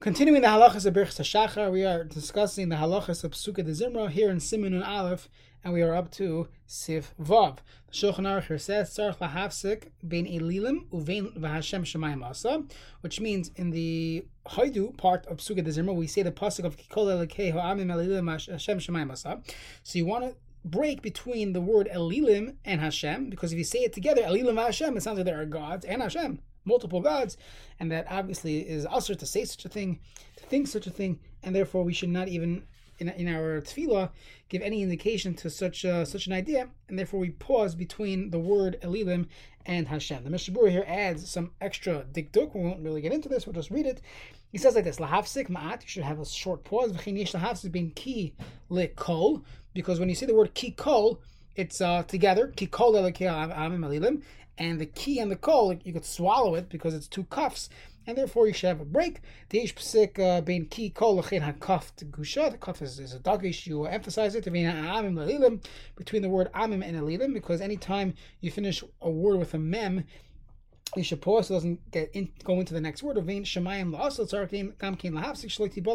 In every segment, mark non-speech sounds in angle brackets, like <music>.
Continuing the halachas of Birchas Hashachar, we are discussing the halachas of Psukkah de Zimra here in Siman Aleph, and we are up to Sif Vav. The Shulchan Aruch here says, Tzarech lahafsik bein elilim uvein v'Hashem shemayim asa, which means in the Haidu part of Psukkah de Zimra, we say the pasuk of Kikol elokei ha'amim elilim Hashem shemayim asa. So you want to break between the word Elilim and Hashem, because if you say it together, Elilim and Hashem, it sounds like there are gods and Hashem multiple gods, and that obviously is usher to say such a thing, to think such a thing, and therefore we should not even in, in our tefillah give any indication to such uh, such an idea, and therefore we pause between the word Elilim and Hashem. The Mishnah Berurah here adds some extra dikduk. We won't really get into this. We'll just read it. He says like this: Lahafsik ma'at. You should have a short pause. V'chinish lahafsik being ki lekol, because when you say the word ki kol, it's uh, together. Ki kol elilim, and the key and the kol, you could swallow it because it's two cuffs, and therefore you should have a break. The psik uh, bein ki kol lechin hakaf gusha. The cuff is, is a dagish. You emphasize it between between the word amim and elilim, because anytime you finish a word with a mem, pause so doesn't get in, go into the next word. Of vein shemayim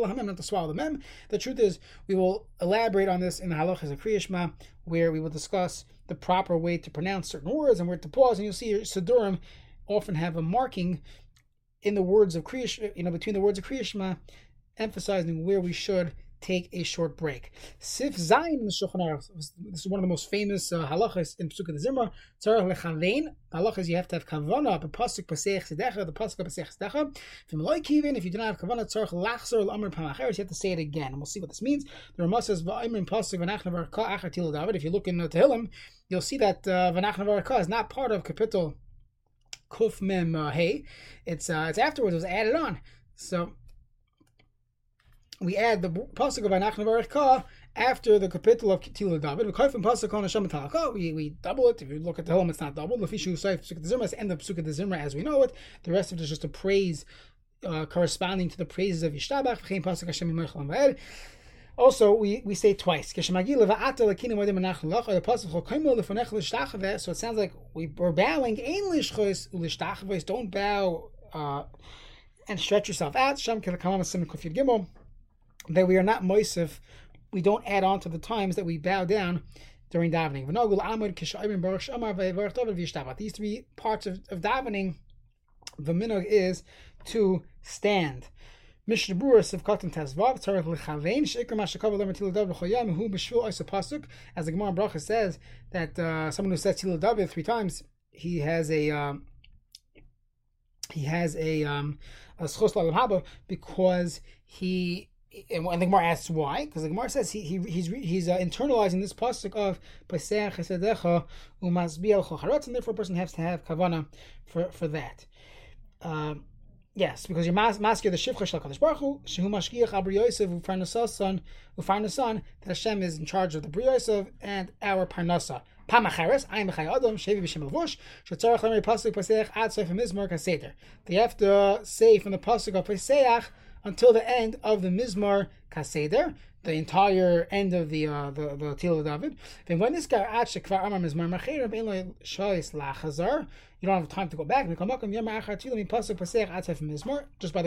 hamim not to swallow the mem. The truth is, we will elaborate on this in the halachas of kriyishma, where we will discuss the proper way to pronounce certain words and where to pause. And you'll see Sidurim often have a marking in the words of Kriyash, you know, between the words of Kriyashma, emphasizing where we should take a short break. Sif Zayin in the Shulchan Aruch. This is one of the most famous uh, halachas in Pesukah Zimra. Tzarech lechavein. Halachas you have to have kavana. The pasuk pasech sedecha. The pasuk pasech sedecha. From loikivin, if you do not have kavana, tzarech lachzer l'amr pamacheres. You have to say it again, and we'll see what this means. The Ramah says va'imrim pasuk v'nachnavar ka achar til David. If you look in the Tehillim, you'll see that uh, v'nachnavar is not part of capital kuf mem uh, hey. It's uh, it's afterwards. It was added on. So we add the pasuk of Anach Ka after the capital of Tila David. We kaifim pasuk on Hashem Talka. we we double it. If you look at the home, it's not double. The Fishu Saif Pesukah Zimra is end of Pesukah Zimra as we know it. The rest of it is just a praise uh, corresponding to the praises of Yishtabach. Also, we, we say twice. So it sounds like we, we're bowing. Don't bow uh, and stretch yourself out that we are not moisif, we don't add on to the times that we bow down during davening. These three parts of, of davening, the minog is to stand. As the Gemara Bracha says that uh, someone who says Tila David three times, he has a um, he has a um, a haba because he and the Gemara asks why, because the Gemara says he, he he's he's uh, internalizing this pasuk of Pesach Chesedecha Umasbiel Chocharot, and therefore a person has to have kavana for for that. Um, yes, because you're mas- the shivcha shel Kadosh Baruch Hu shehu mashkiach Abri Yosef ufarnasan ufarnasan that Hashem is in charge of the Bri Yosef and our parnasa. Pamacheres, I'm B'chai Adam, Shevi B'Shem Lavush, Shetzarach Lemri Pasuk Pesach Ad Seif Mizmor Kaseder. They have to say from the Pasuk of Pesach until the end of the Mizmar Kaseder, the entire end of the uh, the the Tila David. Then when this guy actually kvar amar Mizmar Macher Bein Shois Lachazar, you don't have time to go back. Just by the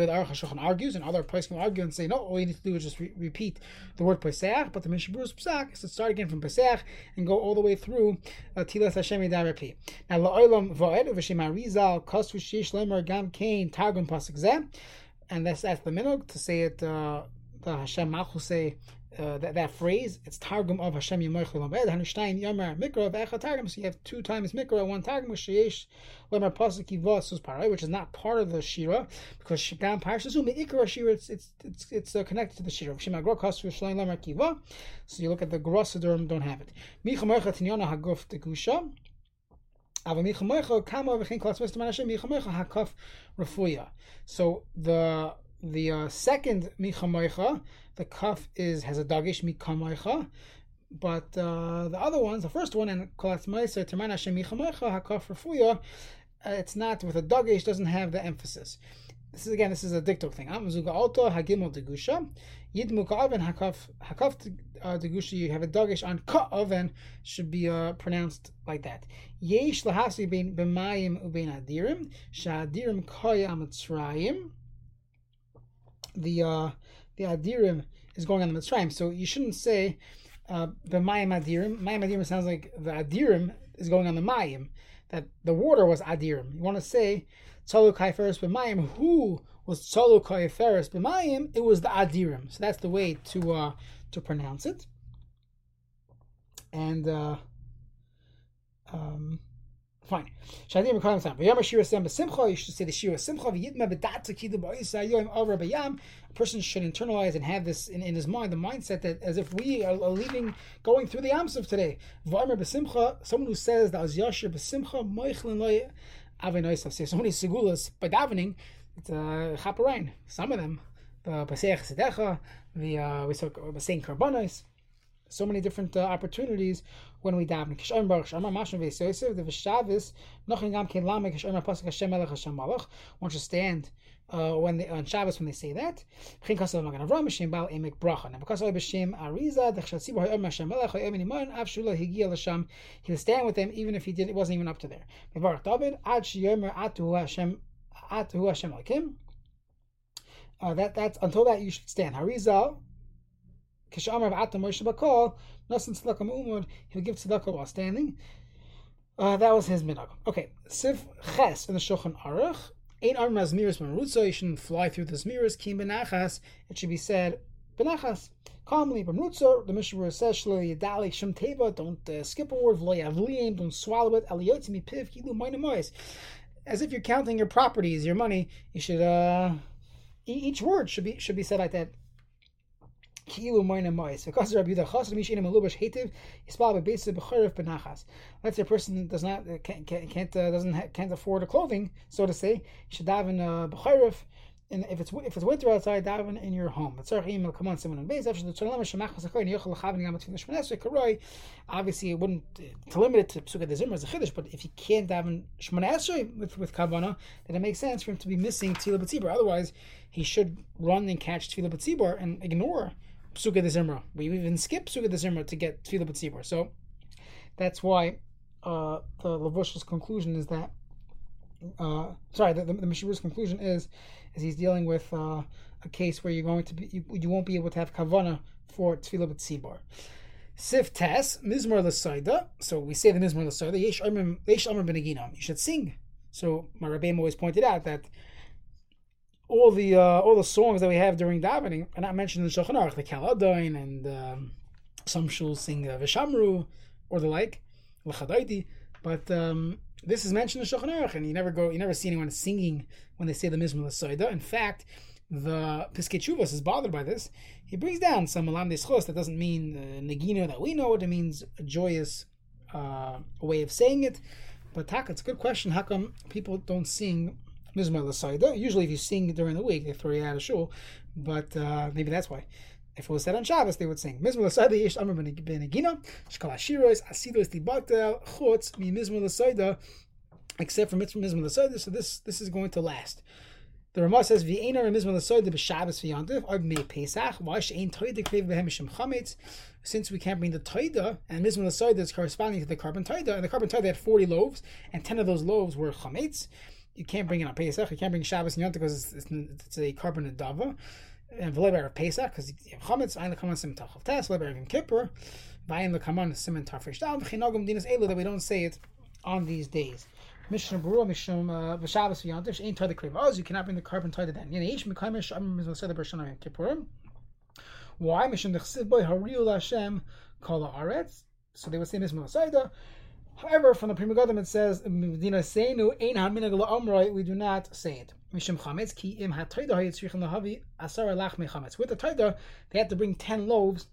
way, the Aruch HaShulchan argues, and other places argue and say, no, all you need to do is just re- repeat the word Pesach, but the Mishabru's Pesach is to start again from Pesach and go all the way through uh, Tilas Hashem Yidarapi. Now, La'olam Va'ed, V'Shem Arizal, Kosvu Shish Lemer Gam Kain, Targum Pasuk Zeh, and that's that's the minog to say it. Uh, the Hashem Malchus say uh, that, that phrase. It's targum of Hashem Yemoichel Lamed Hanushtayin Yomer Mikra Vecha Targum. So you have two times Mikra, one Targum Sheyesh Lemer Pasuk Yivos Parai, which is not part of the Shira because Shigam Parshas Umi Ikra Shira. It's it's it's, it's uh, connected to the Shira. Shema Gro Kasu Shlein Lemer Kiva. So you look at the Grossadurim, don't have it. Micha Mercha Tinyana Haguf Tegusha. So the the uh, second michamoicha, the kaf is has a dagish mikamoicha, but uh, the other ones, the first one and kolatz meiser teman Hashem michamoicha hakaf refuya, it's not with a dagish, doesn't have the emphasis. This is again, this is a diktok thing. Degusha. You have a dogish on ka oven should be uh, pronounced like that. Yesh lahasi bein b'mayim adirim, shadirim koya amitzrayim. the uh, the Adirim is going on the Mitzrayim. So you shouldn't say uh, the Mayim Adirim. Mayim Adirim sounds like the Adirim is going on the Mayim, that the water was Adirim. You want to say Tzolukai Ferris B'Mayim, who was Tzolukai Ferris B'Mayim, it was the Adirim. So that's the way to uh, to pronounce it. And uh, um, Fine. Shadim Mekayim Sam. V'yam Shira Sam B'Simcha. You should say the Shira Simcha. V'yitma B'dat Kidu Ba'isa Yoim Over B'Yam. A person should internalize and have this in, in his mind, the mindset that as if we are, leaving, going through the Yamsuf today. Someone who says that Az Yashir B'Simcha Avinoisav. Say <laughs> so many segulas by davening. It's a uh, chaperein. Some of them, the Paseach Sedecha, the uh, we saw saying Karbanos so many different uh, opportunities when we daven. Kishon baruch shama mashma v'yosef the v'shavis noching gam ken lama kishon pasuk Hashem melech Hashem malach. One should stand uh, when they, on Shabbos when they say that. Chin kasav magan avram b'shem bal emek bracha. Now because of b'shem ariza dechshal tzibur ha'yom Hashem melech ha'yom inimon av shula higia l'sham. He will stand with them even if he did it wasn't even up to there. Mevarach David ad sheyomer atu Hashem atu Hashem alakim. Uh, that that's until that you should stand. Harizal Kishamar Atam Moshe Bakol, Nasan Tzedakah Umud, he would give tzedakah while standing. Uh, that was his minhag. Okay, Siv Ches in the Shulchan Aruch. Ein arm as miras You shouldn't fly through the miras. Kim benachas. It should be said benachas. Calmly, b'mrutza, the Mishnah says, shlo yadali shem teva, don't uh, skip a word, v'lo don't swallow it, aliyot mi piv, kilu mois. As if you're counting your properties, your money, you should, uh, each word should be should be said like that kilu moina mois. Because Rabbi Yehuda mishin malubash benachas. Let's say a person does not uh, can't can't uh, doesn't can't afford a clothing, so to say, should daven uh, b'chorev. And if it's if it's winter outside, daven in your home. Obviously, it wouldn't uh, to limit it to Pesukah Dezimra as a chiddush. But if you can't daven Shemona with with kavana, then it makes sense for him to be missing Tefillah B'tzibur. Otherwise, he should run and catch Tefillah B'tzibur and ignore Psuka de Zimra. We even skip Psuka de Zimra to get Tefillah B'tzibur. So that's why uh, the Levush's conclusion is that, uh, sorry, the, the, the conclusion is, is he's dealing with uh, a case where you're going to be, you, you won't be able to have kavana for Tefillah B'tzibur. Sif Tes, Mizmor L'Saida. So we say the Mizmor L'Saida, Yesh Amr Beneginam. You should sing. So my Rebbeim always pointed out that all the uh, all the songs that we have during davening are not mentioned in the Shulchan Aruch, the Kaladoin, and um, some shuls sing uh, Vishamru or the like, Lechadaiti. But um, this is mentioned in Shulchan Aruch, and you never go, you never see anyone singing when they say the Mizmah L'Soida. In fact, the Piskei Teshuvos is bothered by this. He brings down some Malam Deschos that doesn't mean uh, Negino that we know it. It means a joyous uh, way of saying it. But Taka, it's a good question. How come people don't sing Mizmar Lasaida. Usually, if you sing during the week, they throw you out of shul, but uh, maybe that's why. If it was said on Shabbos, they would sing Mizmar Lasaida Yesh Amr Benegina Shkal Ashiros Asidos Tibatel Chutz Mi Mizmar Lasaida, except for Mizmar Lasaida. So this this is going to last. The Ramah says, "V'eina remizma l'soida b'Shabbos v'yantiv or b'mei Pesach. Why she'ain toida krev b'hem shem chametz? Since we can't bring the toida and mizma l'soida is corresponding to the korban toida, and the korban toida had forty loaves, and ten of those loaves were chametz you can't bring it on Pesach. You can't bring Shabbos and Yom because it's, it's, it's, a korban dava. And v'leber of Pesach because chametz ayin lekaman sim tachal tes leber of Kippur v'ayin lekaman sim tafresh dal v'chinogam dinas elu that we don't say it on these days. Mishnah Berurah Mishnah uh, v'Shabbos v'Yantiv ain't tie the krivaz. You cannot bring the korban tie to then. Yen each mekayim shamim is l'seder b'shana Yom Kippur. Why Mishnah dechsiv boy hariul Hashem kol haaretz. So they would say Saida. However, from the Pri Megadim it says, "Medina seinu ein haminag la'amroi." We do not say it. Chametz ki im lahavi. With the toida, they had to bring ten loaves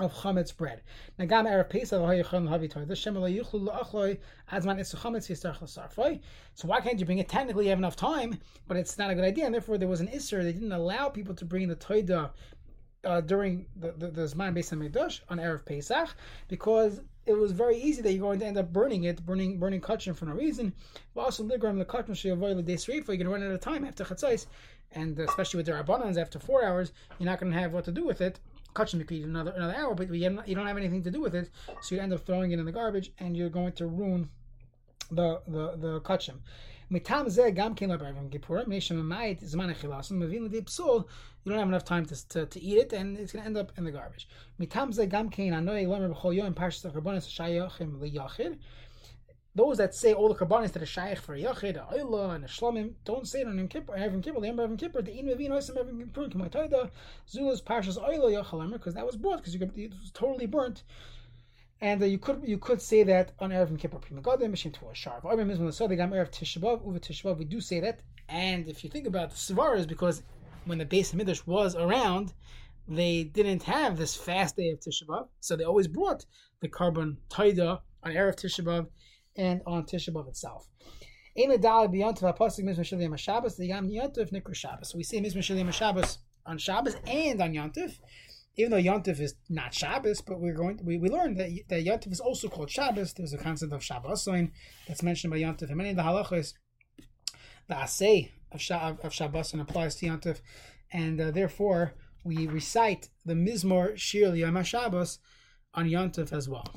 of chametz bread. Nagam erev pesach lahavi la'achloi chametz yistarch. So why can't you bring it? Technically, you have enough time, but it's not a good idea, and therefore there was an isser. They didn't allow people to bring the toida uh, during the, the, the Zman Beis HaMikdash on Erev Pesach because it was very easy that you're going to end up burning it, burning burning kachim for no reason. But also ligram the kachim you're going to run out of time after chatzais, and especially with the rabbanans after four hours, you're not going to have what to do with it. Kachim you could another another hour, but you don't have anything to do with it, so you end up throwing it in the garbage, and you're going to ruin the the the kachim. Mitam zeh gam ken la b'Yom Kippur. Meishem amayit zman echilasim. Mevin l'di psul. You don't have enough time to, to, to eat it, and it's going to end up in the garbage. Mitam zeh gam ken anoy lomer b'chol yom parshas shayachim liyachid. Those that say all the karbonis that are shayach for yachid, ayla, and shlomim, don't say it on Yom Kippur. Yom Kippur, the Yom Kippur, the in mevin oisem Yom Kippur, k'maytoida, zulus parshas ayla yachalamer, because that was brought, because it was totally burnt and uh, you could you could say that on Erev Kippur Pri Megadim Mishim Tvor Sharv. Erev Tishabav Uva Tishabav. We do say that, and if you think about the Svaras, because when the Beis HaMikdash was around, they didn't have this fast day of Tishabav, so they always brought the korban taida on Erev Tishabav and on Tishabav itself. So we say Mizman Shalim Shabbos on Shabbos and on Yontav even though Yontif is not Shabbos, but we're going we, we learned that, that Yontif is also called Shabbos. There's a concept of Shabbos that's mentioned by Yontif. And many of the halachas, the asay of, of Shabbos applies to Yontif, and uh, therefore we recite the Mizmor Shir Yom Shabbos on Yontif as well.